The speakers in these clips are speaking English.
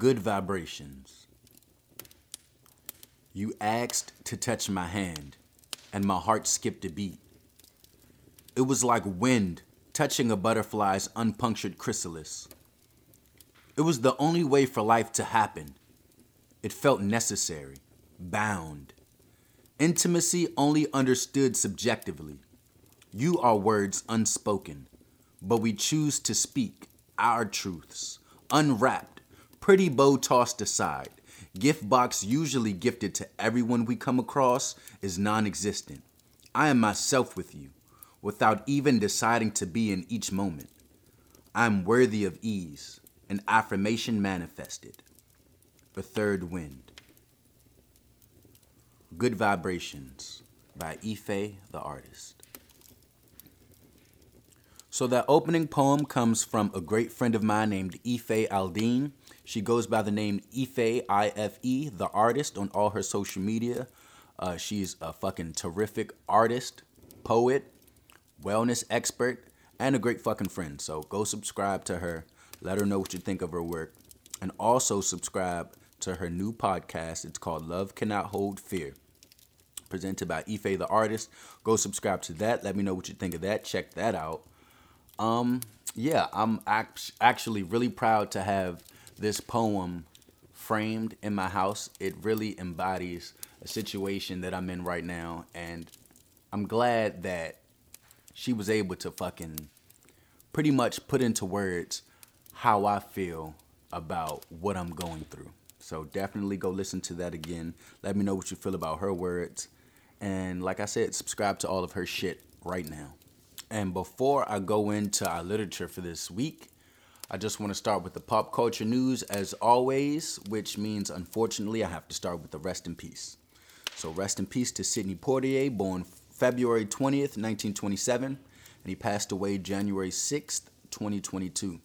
Good vibrations. You asked to touch my hand, and my heart skipped a beat. It was like wind touching a butterfly's unpunctured chrysalis. It was the only way for life to happen. It felt necessary, bound. Intimacy only understood subjectively. You are words unspoken, but we choose to speak our truths, unwrapped, pretty bow tossed aside. Gift box usually gifted to everyone we come across is non existent. I am myself with you, without even deciding to be in each moment. I am worthy of ease, an affirmation manifested. A third wind. Good Vibrations by Ife the artist. So that opening poem comes from a great friend of mine named Ife Aldin. She goes by the name Ife I F E the artist on all her social media. Uh, she's a fucking terrific artist, poet, wellness expert, and a great fucking friend. So go subscribe to her. Let her know what you think of her work. And also subscribe to her new podcast. It's called Love Cannot Hold Fear. Presented by Ife the artist. Go subscribe to that. Let me know what you think of that. Check that out. Um, yeah, I'm act- actually really proud to have this poem framed in my house. It really embodies a situation that I'm in right now, and I'm glad that she was able to fucking pretty much put into words how I feel about what I'm going through. So definitely go listen to that again. Let me know what you feel about her words. And like I said, subscribe to all of her shit right now. And before I go into our literature for this week, I just want to start with the pop culture news as always, which means unfortunately I have to start with the rest in peace. So rest in peace to Sidney Poitier, born February 20th, 1927, and he passed away January 6th, 2022.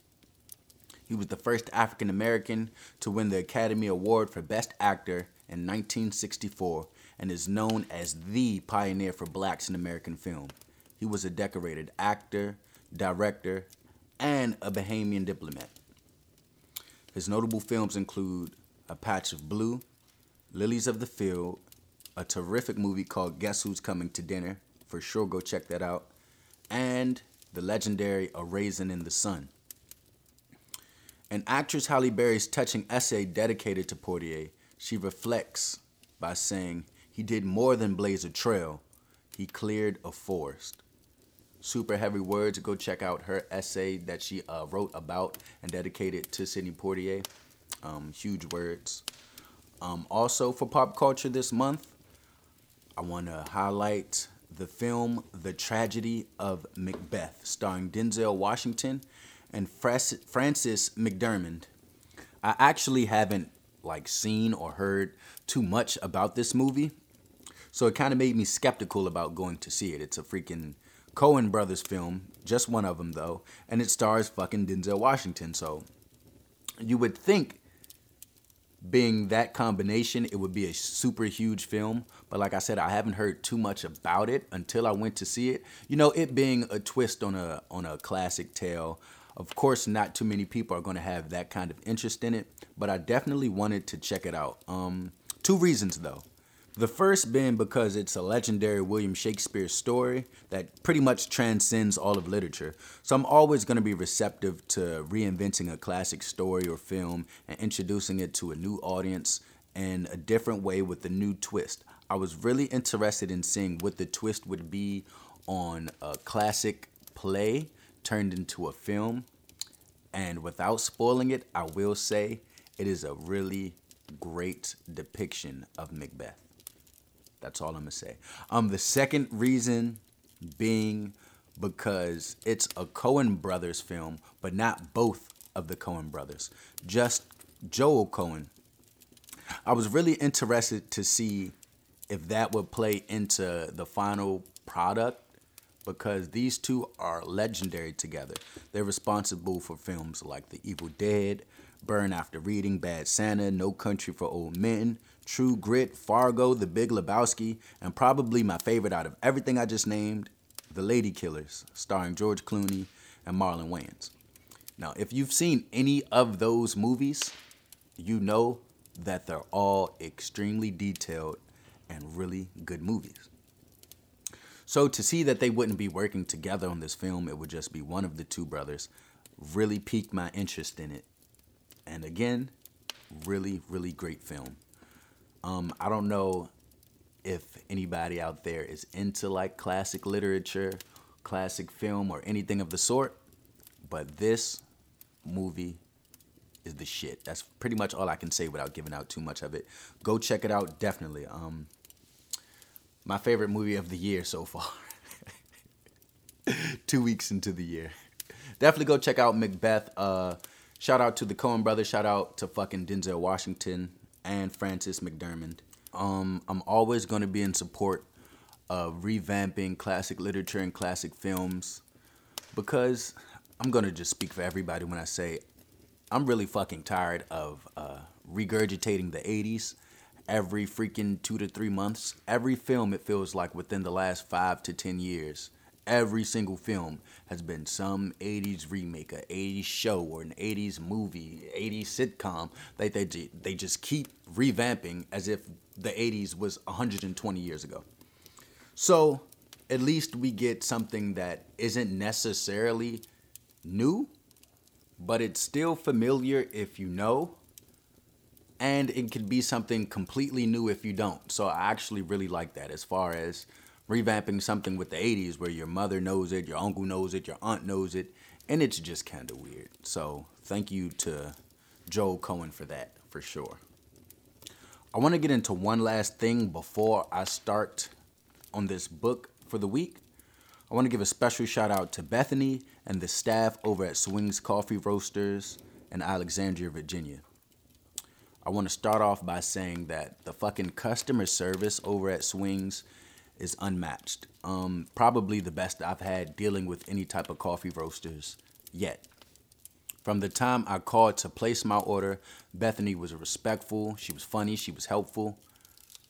He was the first African American to win the Academy Award for Best Actor in 1964 and is known as the pioneer for blacks in American film. He was a decorated actor, director, and a Bahamian diplomat. His notable films include A Patch of Blue, Lilies of the Field, a terrific movie called Guess Who's Coming to Dinner. For sure, go check that out. And the legendary A Raisin in the Sun. In actress Halle Berry's touching essay dedicated to Poitier, she reflects by saying, He did more than blaze a trail, he cleared a forest super heavy words. Go check out her essay that she uh, wrote about and dedicated to Sidney Poitier. Um, huge words. Um, also, for pop culture this month, I want to highlight the film The Tragedy of Macbeth, starring Denzel Washington and Frances McDermott. I actually haven't like seen or heard too much about this movie, so it kind of made me skeptical about going to see it. It's a freaking Coen Brothers film, just one of them though, and it stars fucking Denzel Washington. So you would think being that combination, it would be a super huge film. But like I said, I haven't heard too much about it until I went to see it. You know, it being a twist on a on a classic tale. Of course, not too many people are going to have that kind of interest in it, but I definitely wanted to check it out. Um, two reasons though. The first being because it's a legendary William Shakespeare story that pretty much transcends all of literature. So I'm always going to be receptive to reinventing a classic story or film and introducing it to a new audience in a different way with a new twist. I was really interested in seeing what the twist would be on a classic play turned into a film. And without spoiling it, I will say it is a really great depiction of Macbeth. That's all I'm gonna say. Um, the second reason being because it's a Coen Brothers film, but not both of the Coen brothers, just Joel Coen. I was really interested to see if that would play into the final product because these two are legendary together. They're responsible for films like The Evil Dead, Burn After Reading, Bad Santa, No Country for Old Men, True Grit, Fargo, The Big Lebowski, and probably my favorite out of everything I just named, The Lady Killers, starring George Clooney and Marlon Wayans. Now, if you've seen any of those movies, you know that they're all extremely detailed and really good movies. So to see that they wouldn't be working together on this film, it would just be one of the two brothers, really piqued my interest in it. And again, really, really great film. Um, I don't know if anybody out there is into like classic literature, classic film, or anything of the sort, but this movie is the shit. That's pretty much all I can say without giving out too much of it. Go check it out, definitely. Um, my favorite movie of the year so far. Two weeks into the year. Definitely go check out Macbeth. Uh, shout out to the Coen brothers. Shout out to fucking Denzel Washington and Frances McDermott. Um, I'm always going to be in support of revamping classic literature and classic films because I'm going to just speak for everybody when I say I'm really fucking tired of uh, regurgitating the 80s every freaking two to three months. Every film, it feels like within the last five to 10 years, every single film has been some 80s remake, a 80s show, or an 80s movie, 80s sitcom. They, they, they just keep revamping as if the 80s was 120 years ago. So at least we get something that isn't necessarily new, but it's still familiar if you know and it could be something completely new if you don't. So I actually really like that as far as revamping something with the 80s where your mother knows it, your uncle knows it, your aunt knows it, and it's just kind of weird. So thank you to Joel Coen for that, for sure. I want to get into one last thing before I start on this book for the week. I want to give a special shout out to Bethany and the staff over at Swings Coffee Roasters in Alexandria, Virginia. I want to start off by saying that the fucking customer service over at Swings is unmatched. Um, probably the best I've had dealing with any type of coffee roasters yet. From the time I called to place my order, Bethany was respectful, she was funny, she was helpful.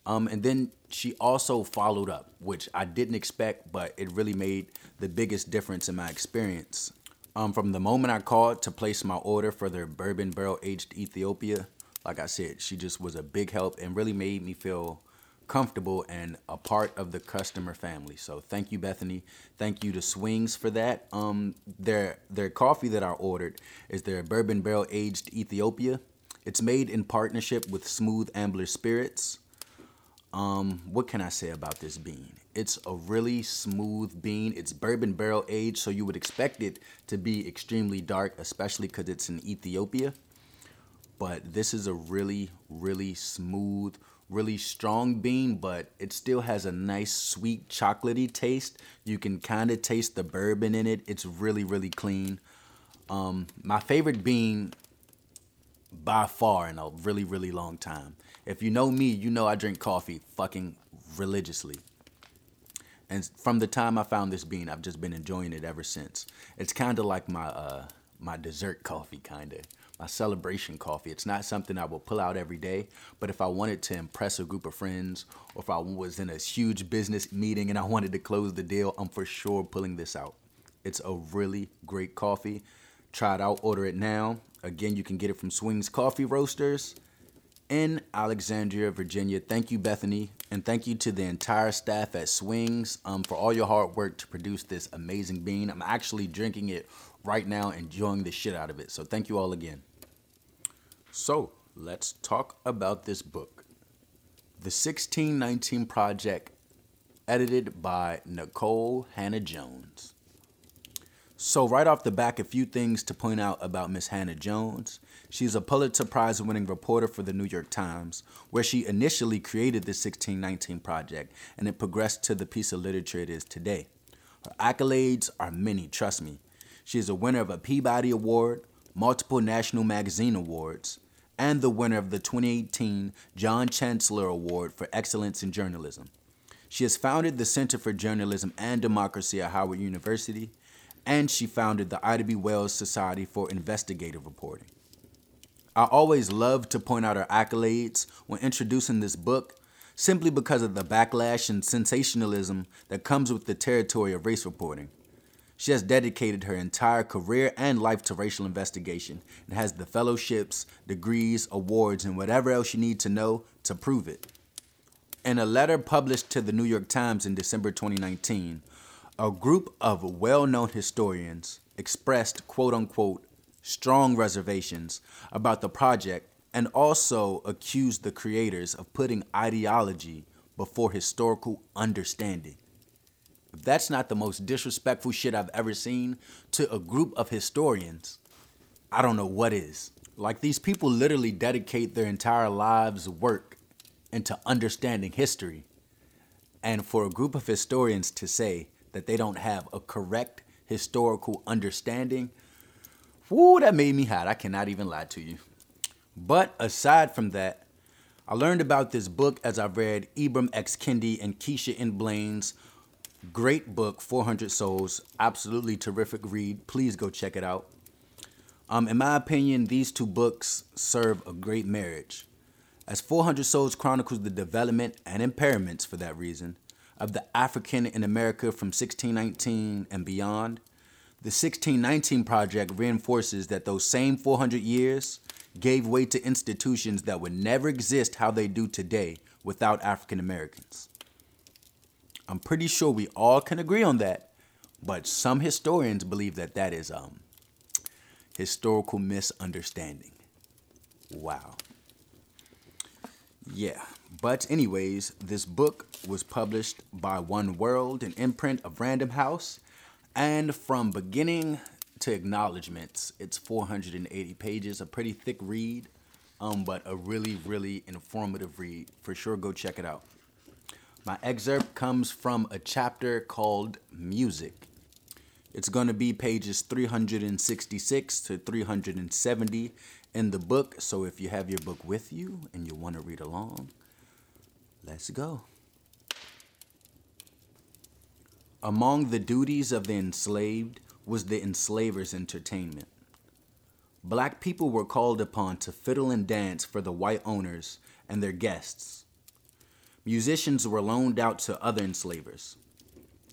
Um, and then she also followed up, which I didn't expect, but it really made the biggest difference in my experience. Um, from the moment I called to place my order for their bourbon barrel aged Ethiopia, like I said, she just was a big help and really made me feel comfortable and a part of the customer family. So thank you, Bethany. Thank you to Swings for that. Um, their their coffee that I ordered is their bourbon barrel aged Ethiopia. It's made in partnership with Smooth Ambler Spirits. Um, what can I say about this bean? It's a really smooth bean. It's bourbon barrel aged, so you would expect it to be extremely dark, especially because it's in Ethiopia but this is a really, really smooth, really strong bean, but it still has a nice sweet chocolatey taste. You can kind of taste the bourbon in it. It's really, really clean. Um, my favorite bean by far in a really, really long time. If you know me, you know I drink coffee fucking religiously. And from the time I found this bean, I've just been enjoying it ever since. It's kind of like my uh, my dessert coffee, kind of my celebration coffee. It's not something I will pull out every day, but if I wanted to impress a group of friends or if I was in a huge business meeting and I wanted to close the deal, I'm for sure pulling this out. It's a really great coffee. Try it out, order it now. Again, you can get it from Swings Coffee Roasters in Alexandria, Virginia. Thank you, Bethany, and thank you to the entire staff at Swings um, for all your hard work to produce this amazing bean. I'm actually drinking it right now, enjoying the shit out of it. So thank you all again. So let's talk about this book, The 1619 Project, edited by Nikole Hannah-Jones. So, right off the back, a few things to point out about Miss Hannah-Jones. She's a Pulitzer Prize winning reporter for the New York Times, where she initially created the 1619 Project and it progressed to the piece of literature it is today. Her accolades are many, trust me. She is a winner of a Peabody Award, multiple National Magazine Awards, and the winner of the 2018 John Chancellor Award for Excellence in Journalism. She has founded the Center for Journalism and Democracy at Howard University, and she founded the Ida B. Wells Society for Investigative Reporting. I always love to point out her accolades when introducing this book simply because of the backlash and sensationalism that comes with the territory of race reporting. She has dedicated her entire career and life to racial investigation and has the fellowships, degrees, awards, and whatever else you need to know to prove it. In a letter published to the New York Times in December 2019, a group of well known historians expressed quote unquote strong reservations about the project and also accused the creators of putting ideology before historical understanding. If that's not the most disrespectful shit I've ever seen to a group of historians, I don't know what is. Like these people literally dedicate their entire lives' work into understanding history. And for a group of historians to say that they don't have a correct historical understanding, whoo, that made me hot. I cannot even lie to you. But aside from that, I learned about this book as I read Ibram X. Kendi and Keisha N. Blain's Great book, 400 Souls. Absolutely terrific read. Please go check it out. Um, in my opinion, these two books serve a great marriage. As 400 Souls chronicles the development and impairments, for that reason, of the African in America from 1619 and beyond, the 1619 Project reinforces that those same 400 years gave way to institutions that would never exist how they do today without African Americans. I'm pretty sure we all can agree on that, but some historians believe that that is um historical misunderstanding. Wow. Yeah, but anyways, this book was published by One World, an imprint of Random House, and from beginning to acknowledgments, it's 480 pages, a pretty thick read, um, but a really, really informative read. For sure, go check it out. My excerpt comes from a chapter called Music. It's going to be pages 366 to 370 in the book. So if you have your book with you and you want to read along, let's go. Among the duties of the enslaved was the enslaver's entertainment. Black people were called upon to fiddle and dance for the white owners and their guests musicians were loaned out to other enslavers.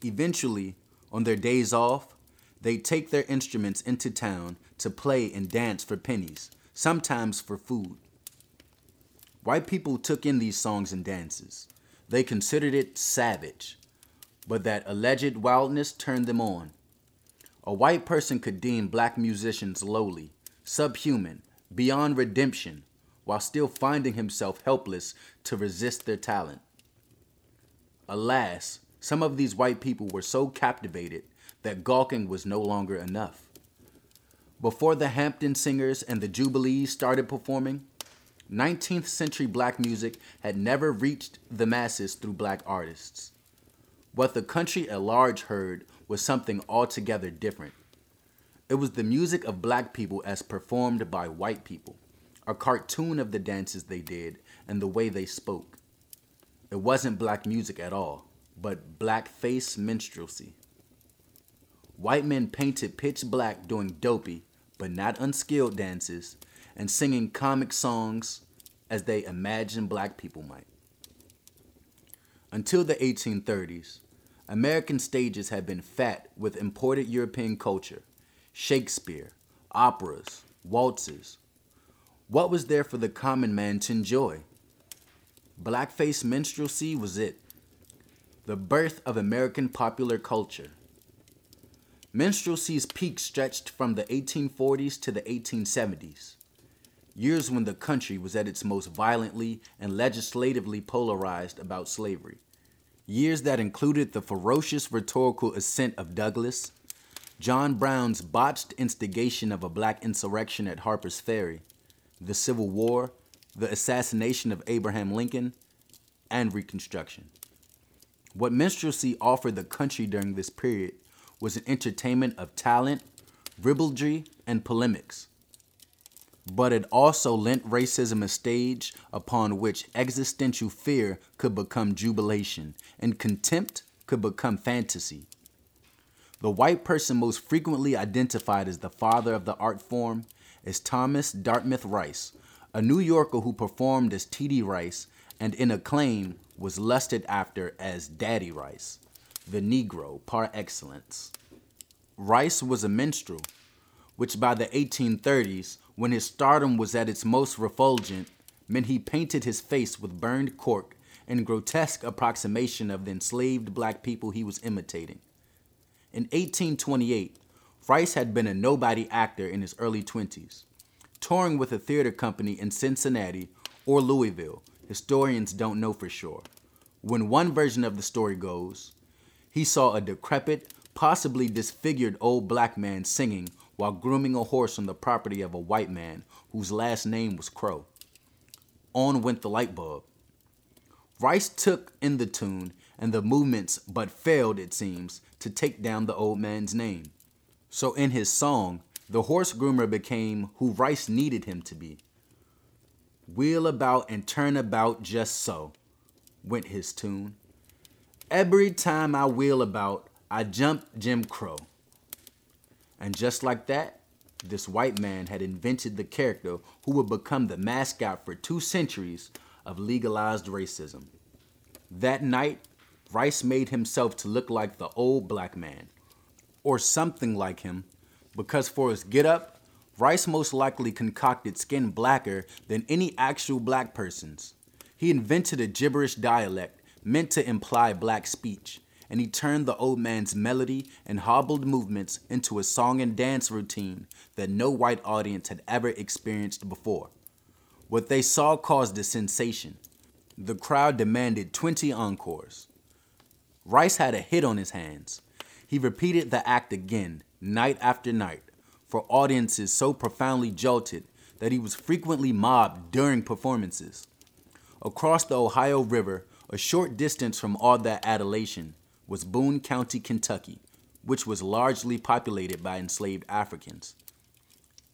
Eventually, on their days off, they'd take their instruments into town to play and dance for pennies, sometimes for food. White people took in these songs and dances. They considered it savage, but that alleged wildness turned them on. A white person could deem black musicians lowly, subhuman, beyond redemption, while still finding himself helpless to resist their talent. Alas, some of these white people were so captivated that gawking was no longer enough. Before the Hampton Singers and the Jubilees started performing, 19th century black music had never reached the masses through black artists. What the country at large heard was something altogether different. It was the music of black people as performed by white people a cartoon of the dances they did and the way they spoke. It wasn't black music at all, but blackface minstrelsy. White men painted pitch black doing dopey, but not unskilled dances, and singing comic songs as they imagined black people might. Until the 1830s, American stages had been fat with imported European culture, Shakespeare, operas, waltzes, what was there for the common man to enjoy? Blackface minstrelsy was it. The birth of American popular culture. Minstrelsy's peak stretched from the 1840s to the 1870s, years when the country was at its most violently and legislatively polarized about slavery. Years that included the ferocious rhetorical ascent of Douglass, John Brown's botched instigation of a black insurrection at Harper's Ferry, the Civil War, the assassination of Abraham Lincoln, and Reconstruction. What minstrelsy offered the country during this period was an entertainment of talent, ribaldry, and polemics. But it also lent racism a stage upon which existential fear could become jubilation and contempt could become fantasy. The white person most frequently identified as the father of the art form is Thomas Dartmouth Rice, a New Yorker who performed as T.D. Rice and in acclaim was lusted after as Daddy Rice, the Negro par excellence. Rice was a minstrel, which by the 1830s, when his stardom was at its most refulgent, meant he painted his face with burned cork in grotesque approximation of the enslaved black people he was imitating. In 1828, Rice had been a nobody actor in his early 20s, touring with a theater company in Cincinnati or Louisville. Historians don't know for sure. When one version of the story goes, he saw a decrepit, possibly disfigured old black man singing while grooming a horse on the property of a white man whose last name was Crow. On went the light bulb. Rice took in the tune and the movements, but failed, it seems, to take down the old man's name. So in his song, the horse groomer became who Rice needed him to be. Wheel about and turn about just so, went his tune. Every time I wheel about, I jump Jim Crow. And just like that, this white man had invented the character who would become the mascot for two centuries of legalized racism. That night, Rice made himself to look like the old black man, or something like him, because for his get up, Rice most likely concocted skin blacker than any actual black person's. He invented a gibberish dialect meant to imply black speech, and he turned the old man's melody and hobbled movements into a song and dance routine that no white audience had ever experienced before. What they saw caused a sensation. The crowd demanded 20 encores. Rice had a hit on his hands. He repeated the act again, night after night, for audiences so profoundly jolted that he was frequently mobbed during performances. Across the Ohio River, a short distance from all that adulation, was Boone County, Kentucky, which was largely populated by enslaved Africans.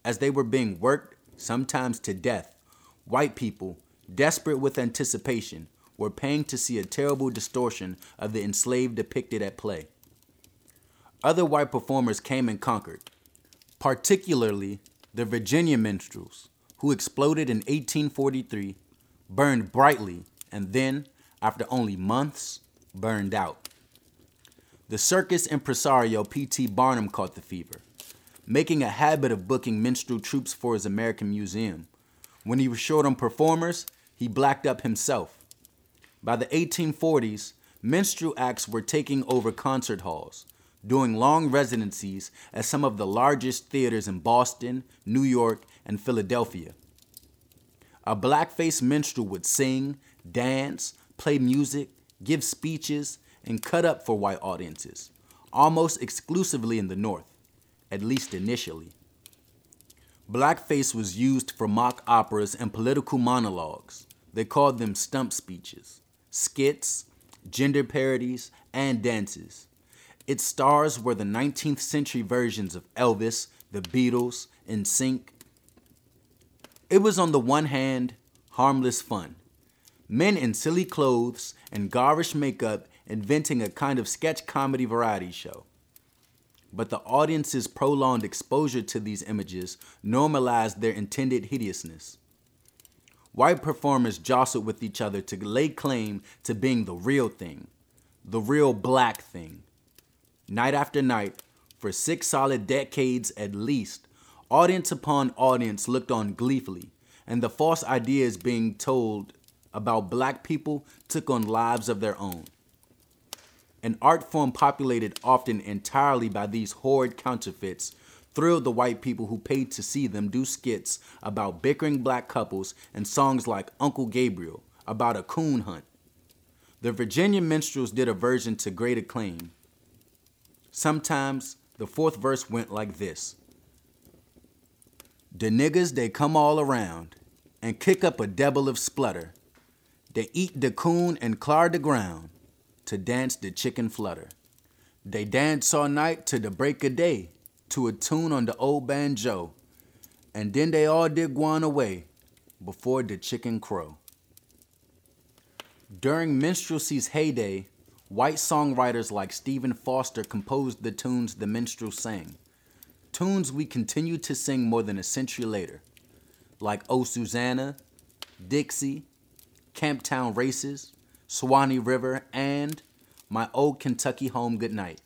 As they were being worked, sometimes to death, white people, desperate with anticipation, were paying to see a terrible distortion of the enslaved depicted at play. Other white performers came and conquered, particularly the Virginia minstrels, who exploded in 1843, burned brightly, and then, after only months, burned out. The circus impresario P.T. Barnum caught the fever, making a habit of booking minstrel troupes for his American Museum. When he was short on performers, he blacked up himself by the 1840s, minstrel acts were taking over concert halls, doing long residencies at some of the largest theaters in Boston, New York, and Philadelphia. A blackface minstrel would sing, dance, play music, give speeches, and cut up for white audiences, almost exclusively in the North, at least initially. Blackface was used for mock operas and political monologues. They called them stump speeches skits, gender parodies, and dances. Its stars were the 19th century versions of Elvis, the Beatles, NSYNC. It was on the one hand harmless fun. Men in silly clothes and garish makeup inventing a kind of sketch comedy variety show. But the audience's prolonged exposure to these images normalized their intended hideousness. White performers jostled with each other to lay claim to being the real thing, the real black thing. Night after night, for six solid decades at least, audience upon audience looked on gleefully, and the false ideas being told about black people took on lives of their own. An art form populated often entirely by these horrid counterfeits thrilled the white people who paid to see them do skits about bickering black couples and songs like Uncle Gabriel about a coon hunt. The Virginia minstrels did a version to great acclaim. Sometimes the fourth verse went like this The niggers, they come all around and kick up a devil of splutter. They eat the coon and clar the ground to dance the chicken flutter. They dance all night to the break of day to a tune on the old banjo, and then they all did gwan away before the chicken crow. During minstrelsy's heyday, white songwriters like Stephen Foster composed the tunes the minstrels sang, tunes we continue to sing more than a century later, like Oh Susanna, Dixie, Camptown Races, Swanee River, and My Old Kentucky Home Good Night.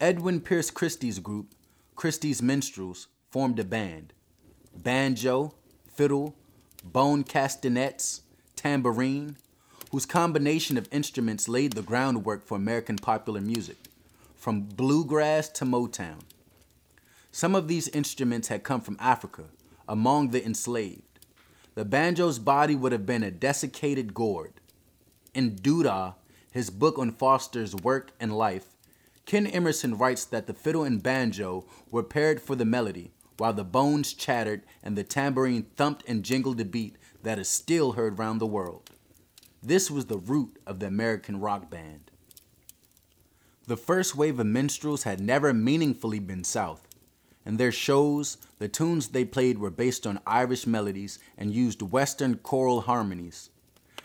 Edwin Pearce Christy's group, Christy's Minstrels, formed a band. Banjo, fiddle, bone castanets, tambourine, whose combination of instruments laid the groundwork for American popular music, from bluegrass to Motown. Some of these instruments had come from Africa, among the enslaved. The banjo's body would have been a desiccated gourd. In Doo-Dah, his book on Foster's work and life, Ken Emerson writes that the fiddle and banjo were paired for the melody, while the bones chattered and the tambourine thumped and jingled a beat that is still heard round the world. This was the root of the American rock band. The first wave of minstrels had never meaningfully been South. In their shows, the tunes they played were based on Irish melodies and used Western choral harmonies,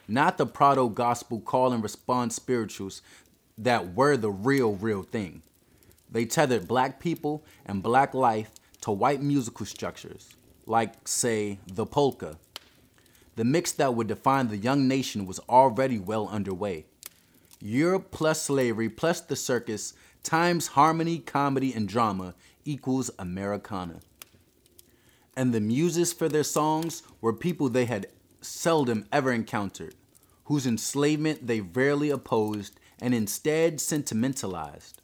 not the proto gospel call and response spirituals that were the real, real thing. They tethered black people and black life to white musical structures, like, say, the polka the mix that would define the young nation was already well underway. Europe plus slavery plus the circus times harmony, comedy, and drama equals Americana. And the muses for their songs were people they had seldom ever encountered, whose enslavement they rarely opposed and instead sentimentalized.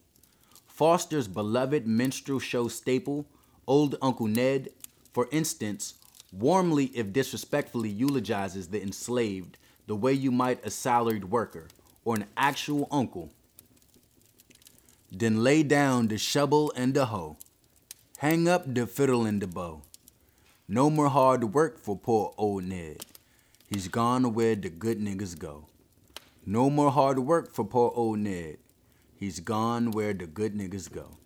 Foster's beloved minstrel show staple, Old Uncle Ned, for instance, warmly if disrespectfully eulogizes the enslaved the way you might a salaried worker or an actual uncle. Then lay down the shovel and the hoe, hang up the fiddle and the bow. No more hard work for poor old Ned. He's gone where the good niggas go. No more hard work for poor old Ned. He's gone where the good niggas go.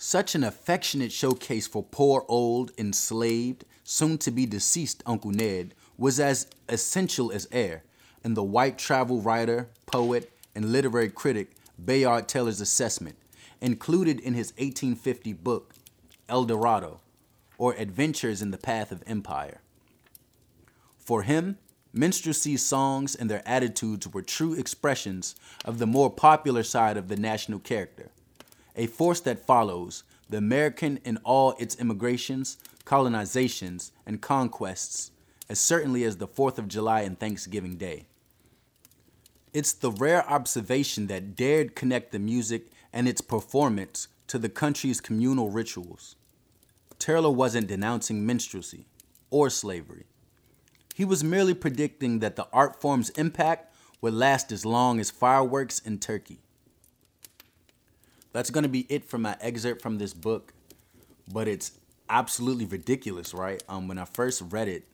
Such an affectionate showcase for poor old, enslaved, soon to be deceased Uncle Ned was as essential as air in the white travel writer, poet, and literary critic Bayard Taylor's assessment, included in his 1850 book, El Dorado, or Adventures in the Path of Empire. For him, minstrelsy songs and their attitudes were true expressions of the more popular side of the national character a force that follows the American in all its immigrations, colonizations, and conquests, as certainly as the 4th of July and Thanksgiving Day. It's the rare observation that dared connect the music and its performance to the country's communal rituals. Taylor wasn't denouncing minstrelsy or slavery. He was merely predicting that the art form's impact would last as long as fireworks in turkey that's going to be it for my excerpt from this book. But it's absolutely ridiculous, right? Um, when I first read it,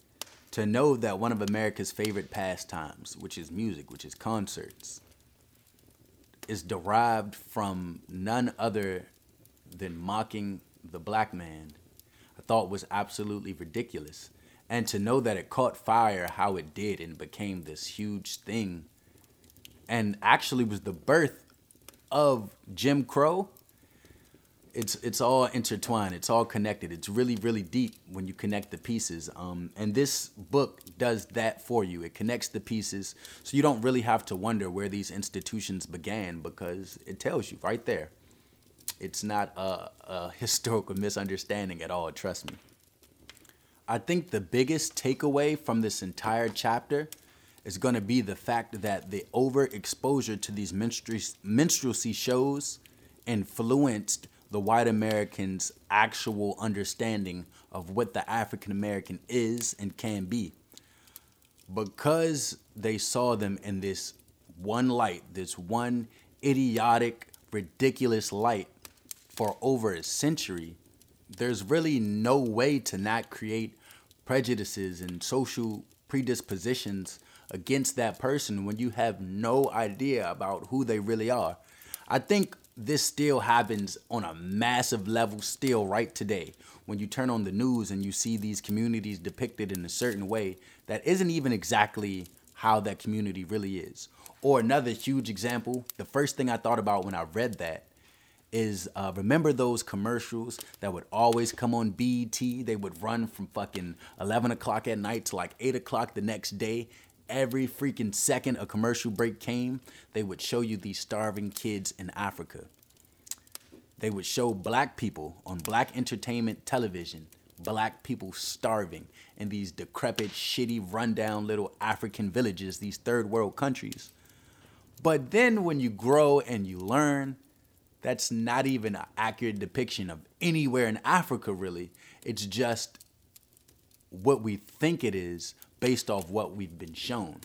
to know that one of America's favorite pastimes, which is music, which is concerts, is derived from none other than mocking the black man, I thought was absolutely ridiculous. And to know that it caught fire how it did and became this huge thing, and actually was the birth of Jim Crow, it's it's all intertwined. It's all connected. It's really really deep when you connect the pieces. Um, and this book does that for you. It connects the pieces, so you don't really have to wonder where these institutions began because it tells you right there. It's not a, a historical misunderstanding at all. Trust me. I think the biggest takeaway from this entire chapter is going to be the fact that the overexposure to these minstrelsy shows influenced the white Americans' actual understanding of what the African American is and can be. Because they saw them in this one light, this one idiotic, ridiculous light for over a century, there's really no way to not create prejudices and social predispositions against that person when you have no idea about who they really are. I think this still happens on a massive level still right today when you turn on the news and you see these communities depicted in a certain way that isn't even exactly how that community really is. Or another huge example, the first thing I thought about when I read that is uh, remember those commercials that would always come on BET? They would run from fucking 11 o'clock at night to like 8 o'clock the next day every freaking second a commercial break came, they would show you these starving kids in Africa. they would show black people on black entertainment television, black people starving in these decrepit, shitty, rundown little African villages, these third world countries. But then when you grow and you learn, that's not even an accurate depiction of anywhere in Africa, really. It's just what we think it is based off what we've been shown.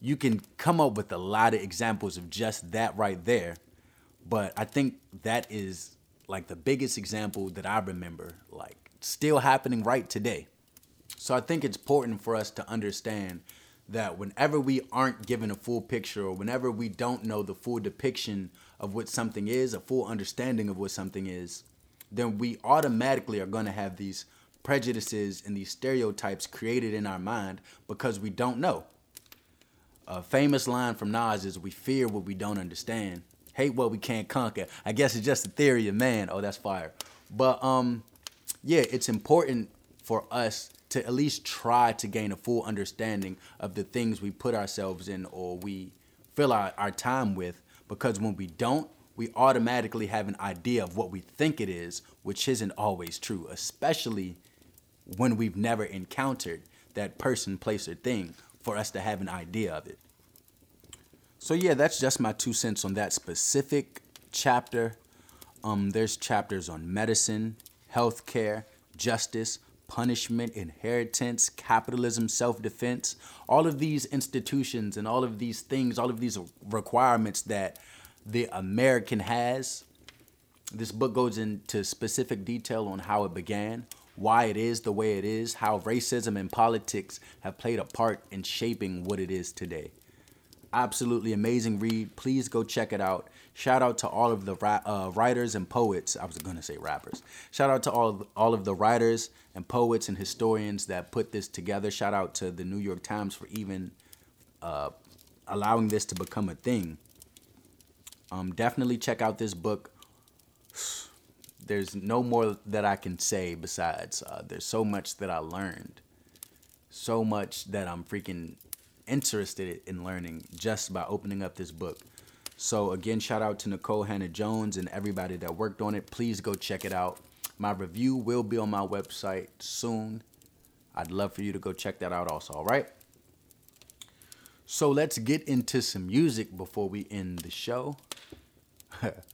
You can come up with a lot of examples of just that right there, but I think that is like the biggest example that I remember, like still happening right today. So I think it's important for us to understand that whenever we aren't given a full picture or whenever we don't know the full depiction of what something is, a full understanding of what something is, then we automatically are going to have these prejudices and these stereotypes created in our mind because we don't know. A famous line from Nas is We fear what we don't understand, hate what we can't conquer. I guess it's just a theory of man. Oh, that's fire. But um yeah, it's important for us to at least try to gain a full understanding of the things we put ourselves in or we fill our, our time with because when we don't, we automatically have an idea of what we think it is, which isn't always true, especially when we've never encountered that person, place, or thing for us to have an idea of it. So, yeah, that's just my two cents on that specific chapter. Um, there's chapters on medicine, healthcare, justice, punishment, inheritance, capitalism, self defense, all of these institutions and all of these things, all of these requirements that the American has. This book goes into specific detail on how it began, why it is the way it is, how racism and politics have played a part in shaping what it is today. Absolutely amazing read. Please go check it out. Shout out to all of the uh, writers and poets. I was going to say rappers. Shout out to all of, all of the writers and poets and historians that put this together. Shout out to the New York Times for even uh, allowing this to become a thing. Um, definitely check out this book. There's no more that I can say besides uh, there's so much that I learned, so much that I'm freaking interested in learning just by opening up this book. So again, shout out to Nikole Hannah-Jones and everybody that worked on it. Please go check it out. My review will be on my website soon. I'd love for you to go check that out also, all right? So let's get into some music before we end the show.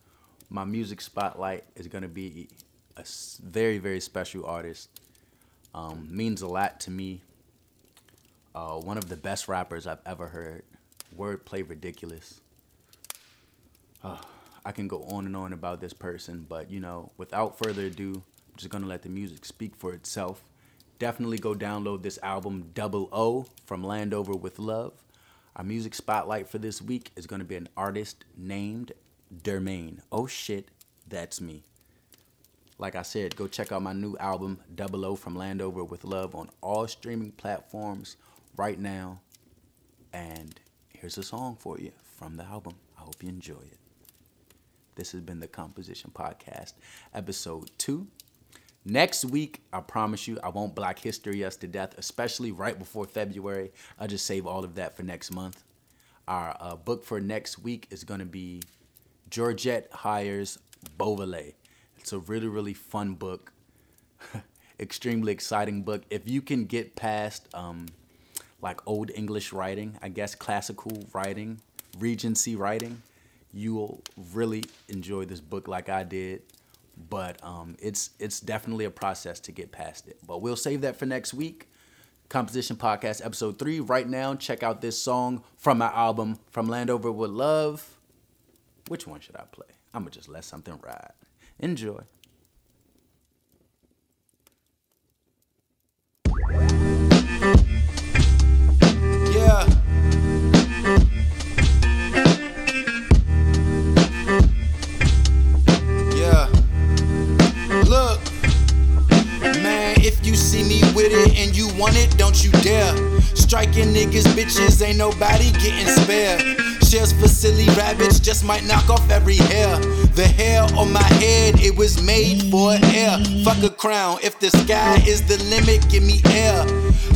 my music spotlight is going to be a very, very special artist. Um, means a lot to me. Uh, one of the best rappers I've ever heard. Wordplay ridiculous. Uh, I can go on and on about this person, but you know, without further ado, I'm just gonna let the music speak for itself. Definitely go download this album Double O from Landover with Love. Our music spotlight for this week is gonna be an artist named Dermaine. Oh shit, that's me. Like I said, go check out my new album Double O from Landover with Love on all streaming platforms right now. And here's a song for you from the album. I hope you enjoy it. This has been the Composition Podcast, episode two. Next week, I promise you, I won't Black History us to death, especially right before February. I'll just save all of that for next month. Our uh, book for next week is going to be Georgette Heyer's Beauvallet. It's a really, really fun book, extremely exciting book. If you can get past um, like old English writing, I guess classical writing, Regency writing, you will really enjoy this book like I did. But um, it's it's definitely a process to get past it. But we'll save that for next week. Composition Podcast, episode three. Right now, check out this song from my album From Landover with Love. Which one should I play? I'm gonna just let something ride. Enjoy. Yeah. Yeah. Look, man, if you see me with it and you want it, don't you dare. Striking niggas, bitches, ain't nobody getting spared. Shells for silly rabbits just might knock off every hair. The hair on my head, it was made for air. Fuck a crown, if the sky is the limit, give me air.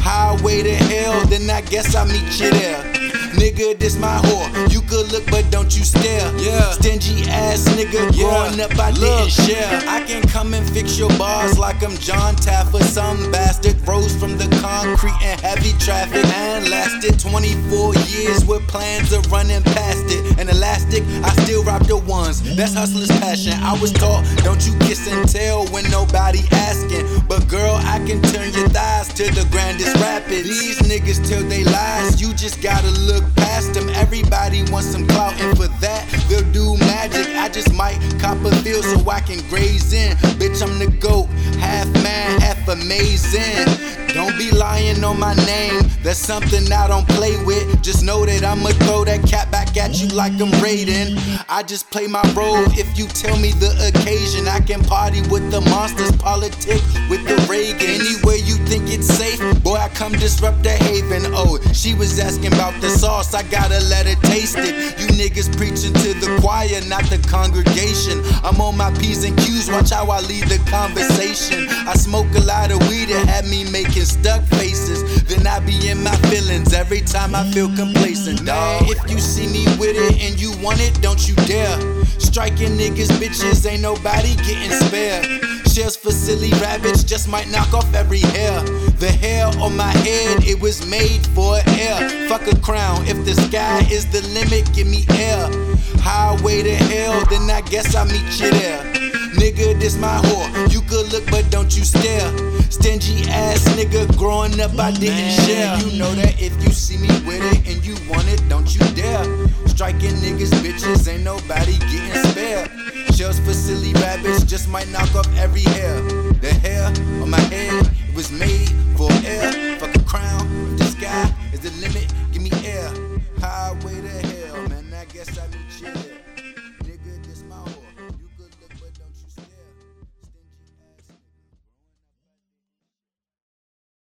Highway to hell, then I guess I'll meet you there. Nigga, this my whore. You could look, but don't you stare. Yeah. Stingy ass nigga. Yeah. Growing up, I Look. didn't share. I can come and fix your bars like I'm Jon Taffer. Some bastard rose from the concrete and heavy traffic and lasted 24 years with plans of running past it. And elastic, I still rock the ones. That's hustler's passion. I was taught, don't you kiss and tell when nobody asking. But girl, I can turn your thighs to the grandest rapids. These niggas tell they lies, you just gotta look past them. Everybody wants some clout, and for that, they'll do magic. I just might cop a feel so I can graze in. Bitch, I'm the goat, half man, half amazing. Don't be lying on my name, that's something I don't play with. Just know that I'ma throw that cat back at you like I'm Raiden. I just play my role if you tell me the occasion. I can party with the monsters, politic with the Reagan. Anywhere you think it's safe, boy, I come disrupt the haven. Oh, she was asking about the sauce, I gotta let her taste it. You niggas preaching to the choir, not the congregation. I'm on my P's and Q's, watch how I lead the conversation. I smoke a lot of weed, it had me making stuck faces. Then I be in my feelings every time I feel complacent. Dawg, if you see me with it and you want it, don't you dare. Striking niggas, bitches, ain't nobody getting spared. Shells for silly rabbits just might knock off every hair. The hair on my head, it was made for air. Fuck a crown, if the sky is the limit, give me air. Highway to hell, then I guess I'll meet you there. Nigga, this my whore. You could look, but don't you stare. Stingy ass nigga, growing up I didn't Man. share. You know that if you see me with it and you want it, don't you dare. Striking niggas, bitches, ain't nobody getting spared. Shells for silly rabbits just might knock off every hair. The hair on my head was made for air. Fuck a crown, the sky is the limit.